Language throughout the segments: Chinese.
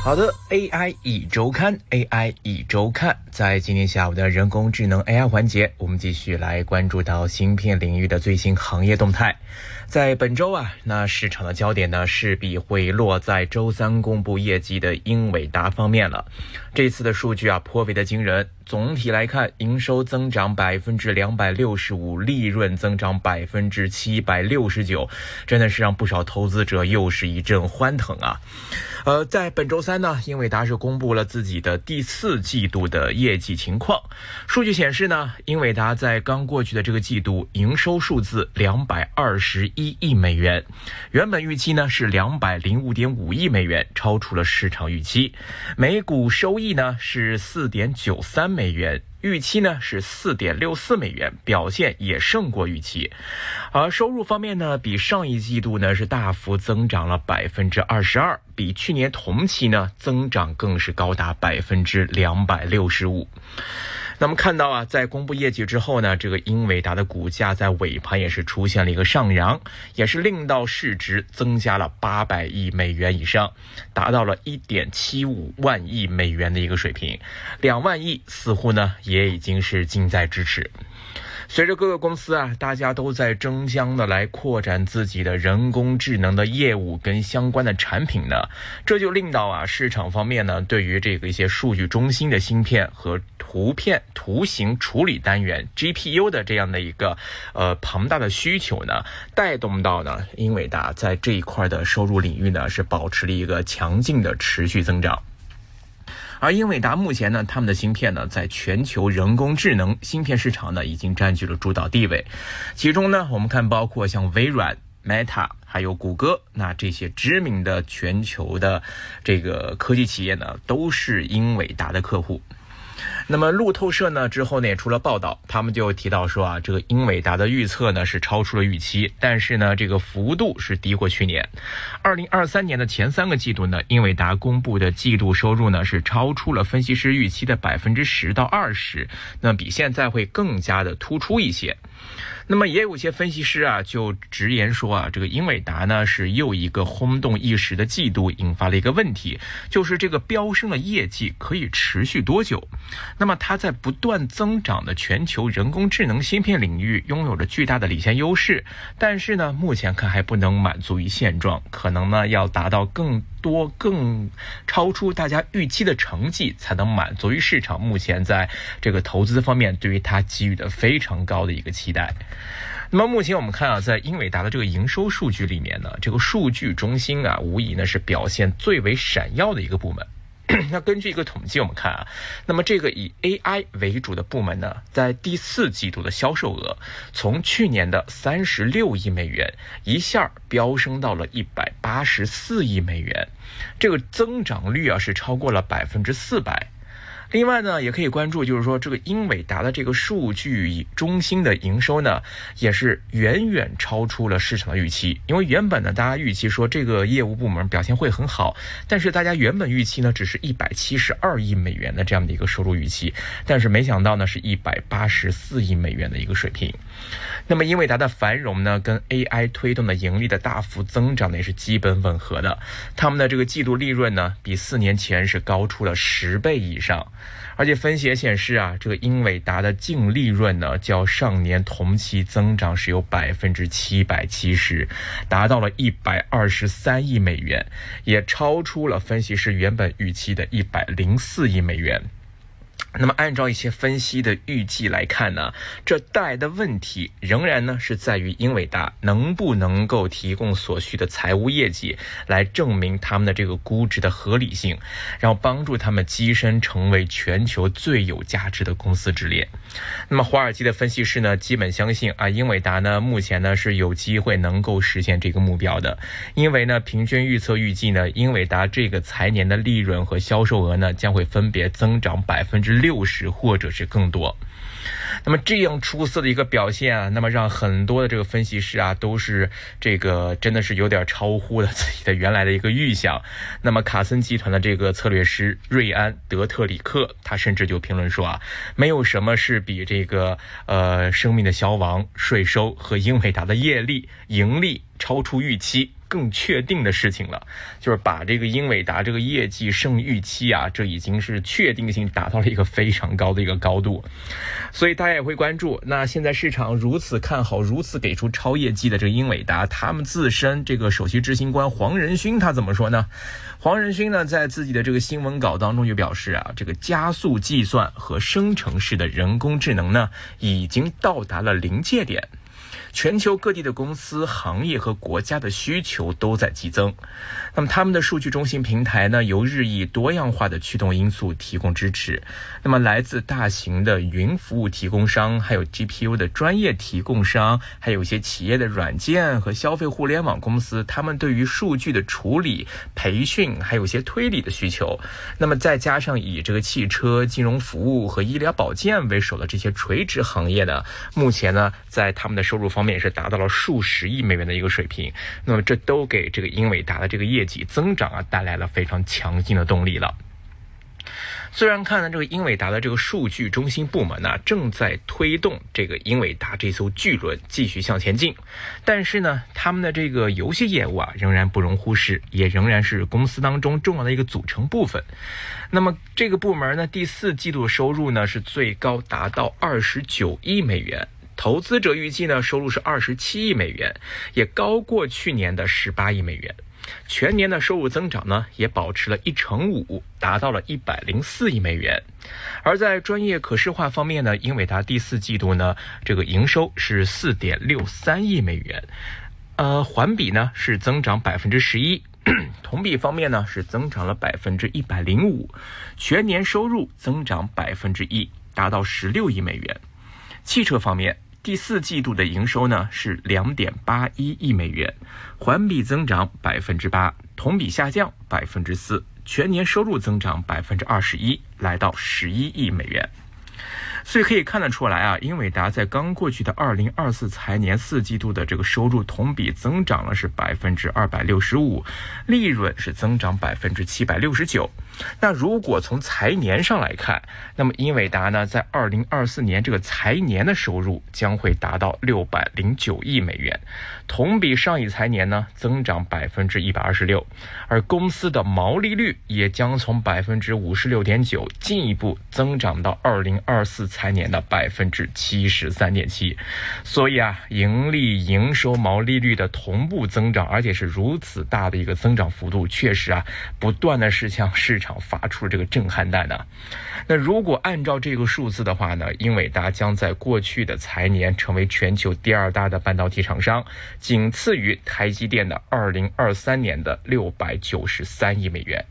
好的，AI 一周刊，AI 一周刊，在今天下午的人工智能 AI 环节，我们继续来关注到芯片领域的最新行业动态。在本周啊，那市场的焦点呢势必会落在周三公布业绩的英伟达方面了。这次的数据啊颇为的惊人，总体来看，营收增长百分之两百六十五，利润增长百分之七百六十九，真的是让不少投资者又是一阵欢腾啊。呃，在本周三呢，英伟达是公布了自己的第四季度的业绩情况。数据显示呢，英伟达在刚过去的这个季度营收数字两百二十一亿美元，原本预期呢是两百零五点五亿美元，超出了市场预期。每股收益呢是四点九三美元。预期呢是四点六四美元，表现也胜过预期。而收入方面呢，比上一季度呢是大幅增长了百分之二十二，比去年同期呢增长更是高达百分之两百六十五。那么看到啊，在公布业绩之后呢，这个英伟达的股价在尾盘也是出现了一个上扬，也是令到市值增加了八百亿美元以上，达到了一点七五万亿美元的一个水平，两万亿似乎呢也已经是近在咫尺。随着各个公司啊，大家都在争相的来扩展自己的人工智能的业务跟相关的产品呢，这就令到啊市场方面呢，对于这个一些数据中心的芯片和图片图形处理单元 GPU 的这样的一个呃庞大的需求呢，带动到呢英伟达在这一块的收入领域呢是保持了一个强劲的持续增长。而英伟达目前呢，他们的芯片呢，在全球人工智能芯片市场呢，已经占据了主导地位。其中呢，我们看包括像微软、Meta，还有谷歌，那这些知名的全球的这个科技企业呢，都是英伟达的客户。那么路透社呢之后呢也出了报道，他们就提到说啊，这个英伟达的预测呢是超出了预期，但是呢这个幅度是低过去年。二零二三年的前三个季度呢，英伟达公布的季度收入呢是超出了分析师预期的百分之十到二十，那比现在会更加的突出一些。那么也有一些分析师啊，就直言说啊，这个英伟达呢是又一个轰动一时的季度，引发了一个问题，就是这个飙升的业绩可以持续多久？那么它在不断增长的全球人工智能芯片领域拥有着巨大的领先优势，但是呢，目前看还不能满足于现状，可能呢要达到更多、更超出大家预期的成绩，才能满足于市场目前在这个投资方面对于它给予的非常高的一个期待。那么目前我们看啊，在英伟达的这个营收数据里面呢，这个数据中心啊，无疑呢是表现最为闪耀的一个部门。那根据一个统计，我们看啊，那么这个以 AI 为主的部门呢，在第四季度的销售额，从去年的三十六亿美元一下飙升到了一百八十四亿美元，这个增长率啊是超过了百分之四百。另外呢，也可以关注，就是说这个英伟达的这个数据中心的营收呢，也是远远超出了市场的预期。因为原本呢，大家预期说这个业务部门表现会很好，但是大家原本预期呢，只是一百七十二亿美元的这样的一个收入预期，但是没想到呢，是一百八十四亿美元的一个水平。那么英伟达的繁荣呢，跟 AI 推动的盈利的大幅增长呢，也是基本吻合的。他们的这个季度利润呢，比四年前是高出了十倍以上。而且分析也显示啊，这个英伟达的净利润呢，较上年同期增长是有百分之七百七十，达到了一百二十三亿美元，也超出了分析师原本预期的一百零四亿美元。那么，按照一些分析的预计来看呢，这带来的问题仍然呢是在于英伟达能不能够提供所需的财务业绩来证明他们的这个估值的合理性，然后帮助他们跻身成为全球最有价值的公司之列。那么，华尔街的分析师呢，基本相信啊，英伟达呢目前呢是有机会能够实现这个目标的，因为呢，平均预测预计呢，英伟达这个财年的利润和销售额呢将会分别增长百分之。六六十或者是更多，那么这样出色的一个表现啊，那么让很多的这个分析师啊，都是这个真的是有点超乎了自己的原来的一个预想。那么卡森集团的这个策略师瑞安德特里克，他甚至就评论说啊，没有什么是比这个呃生命的消亡、税收和英伟达的业力盈利超出预期更确定的事情了，就是把这个英伟达这个业绩胜预期啊，这已经是确定性达到了一个非常高的一个高度，所以大家也会关注。那现在市场如此看好，如此给出超业绩的这个英伟达，他们自身这个首席执行官黄仁勋他怎么说呢？黄仁勋呢在自己的这个新闻稿当中就表示啊，这个加速计算和生成式的人工智能呢，已经到达了临界点。全球各地的公司、行业和国家的需求都在激增。那么，他们的数据中心平台呢，由日益多样化的驱动因素提供支持。那么，来自大型的云服务提供商，还有 GPU 的专业提供商，还有一些企业的软件和消费互联网公司，他们对于数据的处理、培训，还有一些推理的需求。那么，再加上以这个汽车、金融服务和医疗保健为首的这些垂直行业呢，目前呢，在他们的收入。方面也是达到了数十亿美元的一个水平，那么这都给这个英伟达的这个业绩增长啊带来了非常强劲的动力了。虽然看呢，这个英伟达的这个数据中心部门呢正在推动这个英伟达这艘巨轮继续向前进，但是呢，他们的这个游戏业务啊仍然不容忽视，也仍然是公司当中重要的一个组成部分。那么这个部门呢，第四季度收入呢是最高达到二十九亿美元。投资者预计呢，收入是二十七亿美元，也高过去年的十八亿美元。全年的收入增长呢，也保持了一成五，达到了一百零四亿美元。而在专业可视化方面呢，英伟达第四季度呢，这个营收是四点六三亿美元，呃，环比呢是增长百分之十一，同比方面呢是增长了百分之一百零五，全年收入增长百分之一，达到十六亿美元。汽车方面。第四季度的营收呢是两点八一亿美元，环比增长百分之八，同比下降百分之四，全年收入增长百分之二十一，来到十一亿美元。所以可以看得出来啊，英伟达在刚过去的二零二四财年四季度的这个收入同比增长了是百分之二百六十五，利润是增长百分之七百六十九。那如果从财年上来看，那么英伟达呢在二零二四年这个财年的收入将会达到六百零九亿美元，同比上一财年呢增长百分之一百二十六，而公司的毛利率也将从百分之五十六点九进一步增长到二零二四。财年的百分之七十三点七，所以啊，盈利、营收、毛利率的同步增长，而且是如此大的一个增长幅度，确实啊，不断的是向市场发出这个震撼弹呢。那如果按照这个数字的话呢，英伟达将在过去的财年成为全球第二大的半导体厂商，仅次于台积电的二零二三年的六百九十三亿美元。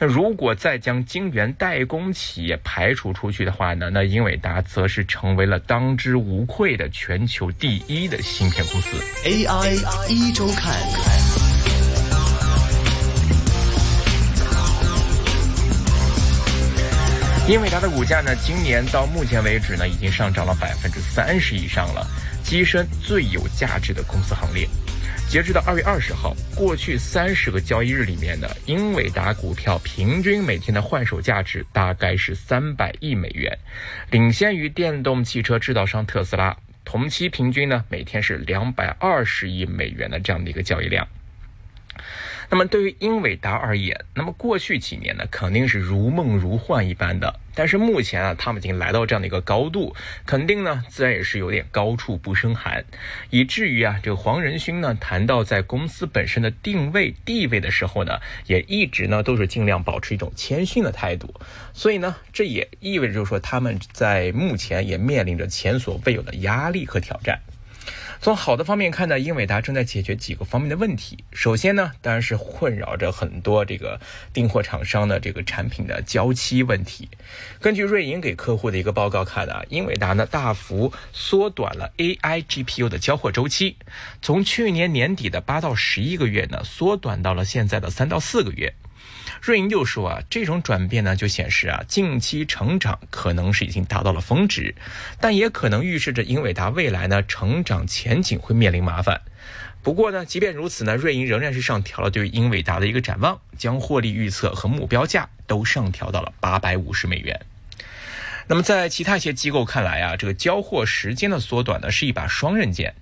那如果再将晶圆代工企业排除出去的话呢？那英伟达则是成为了当之无愧的全球第一的芯片公司。AI 一周看，英伟达的股价呢，今年到目前为止呢，已经上涨了百分之三十以上了，跻身最有价值的公司行列。截止到二月二十号，过去三十个交易日里面呢英伟达股票平均每天的换手价值大概是三百亿美元，领先于电动汽车制造商特斯拉，同期平均呢每天是两百二十亿美元的这样的一个交易量。那么对于英伟达而言，那么过去几年呢，肯定是如梦如幻一般的。但是目前啊，他们已经来到这样的一个高度，肯定呢，自然也是有点高处不胜寒，以至于啊，这个黄仁勋呢，谈到在公司本身的定位地位的时候呢，也一直呢都是尽量保持一种谦逊的态度。所以呢，这也意味着就是说，他们在目前也面临着前所未有的压力和挑战。从好的方面看呢，英伟达正在解决几个方面的问题。首先呢，当然是困扰着很多这个订货厂商的这个产品的交期问题。根据瑞银给客户的一个报告看啊，英伟达呢大幅缩短了 AI GPU 的交货周期，从去年年底的八到十一个月呢，缩短到了现在的三到四个月。瑞银又说啊，这种转变呢，就显示啊，近期成长可能是已经达到了峰值，但也可能预示着英伟达未来呢成长前景会面临麻烦。不过呢，即便如此呢，瑞银仍然是上调了对英伟达的一个展望，将获利预测和目标价都上调到了八百五十美元。那么在其他一些机构看来啊，这个交货时间的缩短呢是一把双刃剑。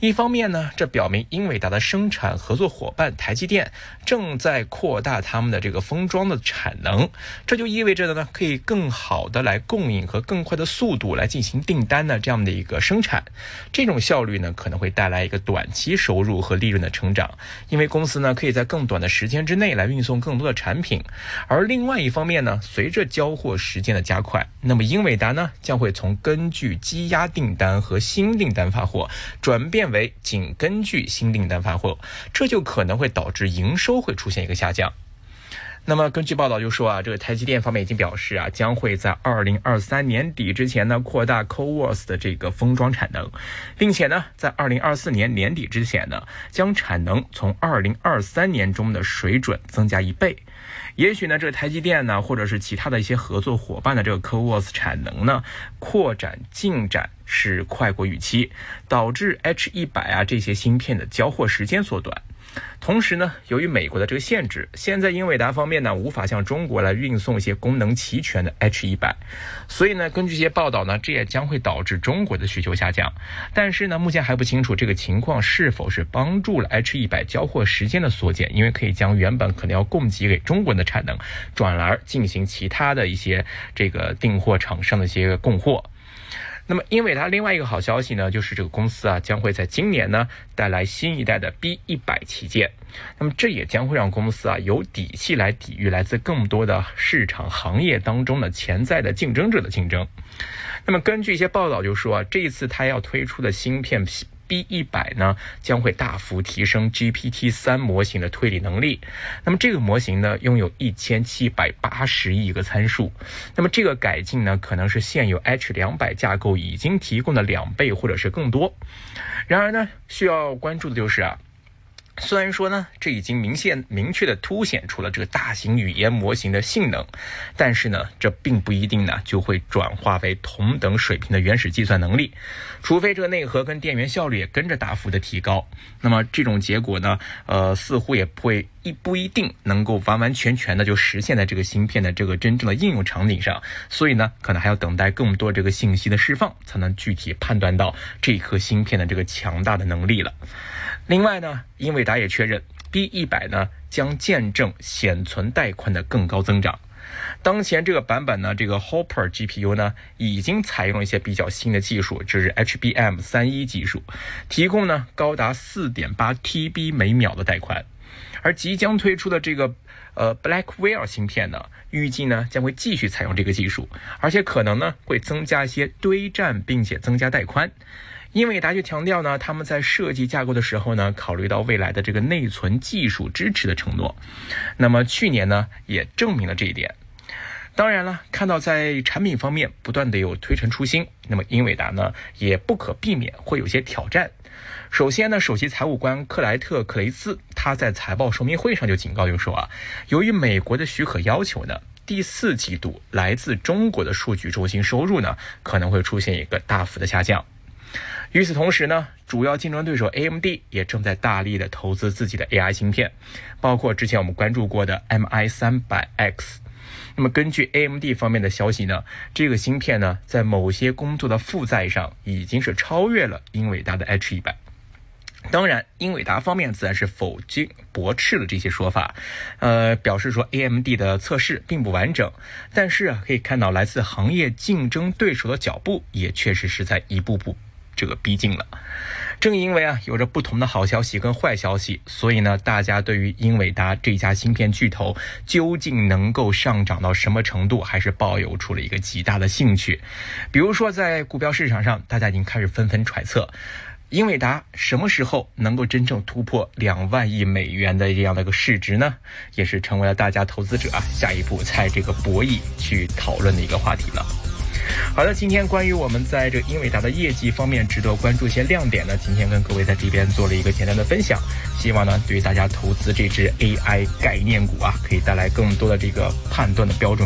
一方面呢，这表明英伟达的生产合作伙伴台积电正在扩大他们的这个封装的产能，这就意味着的呢，可以更好的来供应和更快的速度来进行订单的这样的一个生产。这种效率呢，可能会带来一个短期收入和利润的成长，因为公司呢可以在更短的时间之内来运送更多的产品。而另外一方面呢，随着交货时间的加快，那么英伟达呢将会从根据积压订单和新订单发货转变。为仅根据新订单发货，这就可能会导致营收会出现一个下降。那么根据报道就说啊，这个台积电方面已经表示啊，将会在二零二三年底之前呢扩大 CoWoS 的这个封装产能，并且呢在二零二四年年底之前呢将产能从二零二三年中的水准增加一倍。也许呢这个台积电呢或者是其他的一些合作伙伴的这个 CoWoS 产能呢扩展进展是快过预期，导致 H 一百啊这些芯片的交货时间缩短。同时呢，由于美国的这个限制，现在英伟达方面呢无法向中国来运送一些功能齐全的 H 一百，所以呢，根据一些报道呢，这也将会导致中国的需求下降。但是呢，目前还不清楚这个情况是否是帮助了 H 一百交货时间的缩减，因为可以将原本可能要供给给中国的产能，转而进行其他的一些这个订货厂商的一些供货。那么，英伟达另外一个好消息呢，就是这个公司啊将会在今年呢带来新一代的 B 一百旗舰。那么，这也将会让公司啊有底气来抵御来自更多的市场行业当中的潜在的竞争者的竞争。那么，根据一些报道就说啊，这一次它要推出的芯片。B 一百呢将会大幅提升 GPT 三模型的推理能力。那么这个模型呢拥有一千七百八十亿个参数。那么这个改进呢可能是现有 H 两百架构已经提供的两倍或者是更多。然而呢需要关注的就是啊。虽然说呢，这已经明显明确的凸显出了这个大型语言模型的性能，但是呢，这并不一定呢就会转化为同等水平的原始计算能力，除非这个内核跟电源效率也跟着大幅的提高。那么这种结果呢，呃，似乎也不会一不一定能够完完全全的就实现在这个芯片的这个真正的应用场景上。所以呢，可能还要等待更多这个信息的释放，才能具体判断到这颗芯片的这个强大的能力了。另外呢，英伟达也确认，B 一百呢将见证显存带宽的更高增长。当前这个版本呢，这个 Hopper GPU 呢已经采用了一些比较新的技术，就是 HBM 三一技术，提供呢高达四点八 TB 每秒的带宽。而即将推出的这个呃 Blackwell 芯片呢，预计呢将会继续采用这个技术，而且可能呢会增加一些堆栈，并且增加带宽。英伟达就强调呢，他们在设计架构的时候呢，考虑到未来的这个内存技术支持的承诺。那么去年呢，也证明了这一点。当然了，看到在产品方面不断的有推陈出新，那么英伟达呢，也不可避免会有些挑战。首先呢，首席财务官克莱特·克雷斯他在财报说明会上就警告，就说啊，由于美国的许可要求呢，第四季度来自中国的数据中心收入呢，可能会出现一个大幅的下降。与此同时呢，主要竞争对手 AMD 也正在大力的投资自己的 AI 芯片，包括之前我们关注过的 MI 三百 X。那么根据 AMD 方面的消息呢，这个芯片呢，在某些工作的负载上已经是超越了英伟达的 H 一百。当然，英伟达方面自然是否定驳斥了这些说法，呃，表示说 AMD 的测试并不完整。但是，可以看到来自行业竞争对手的脚步也确实是在一步步。这个逼近了，正因为啊有着不同的好消息跟坏消息，所以呢，大家对于英伟达这家芯片巨头究竟能够上涨到什么程度，还是抱有出了一个极大的兴趣。比如说，在股票市场上，大家已经开始纷纷揣测，英伟达什么时候能够真正突破两万亿美元的这样的一个市值呢？也是成为了大家投资者啊下一步在这个博弈去讨论的一个话题了。好的，今天关于我们在这英伟达的业绩方面值得关注一些亮点呢，今天跟各位在这边做了一个简单的分享，希望呢对于大家投资这支 AI 概念股啊，可以带来更多的这个判断的标准。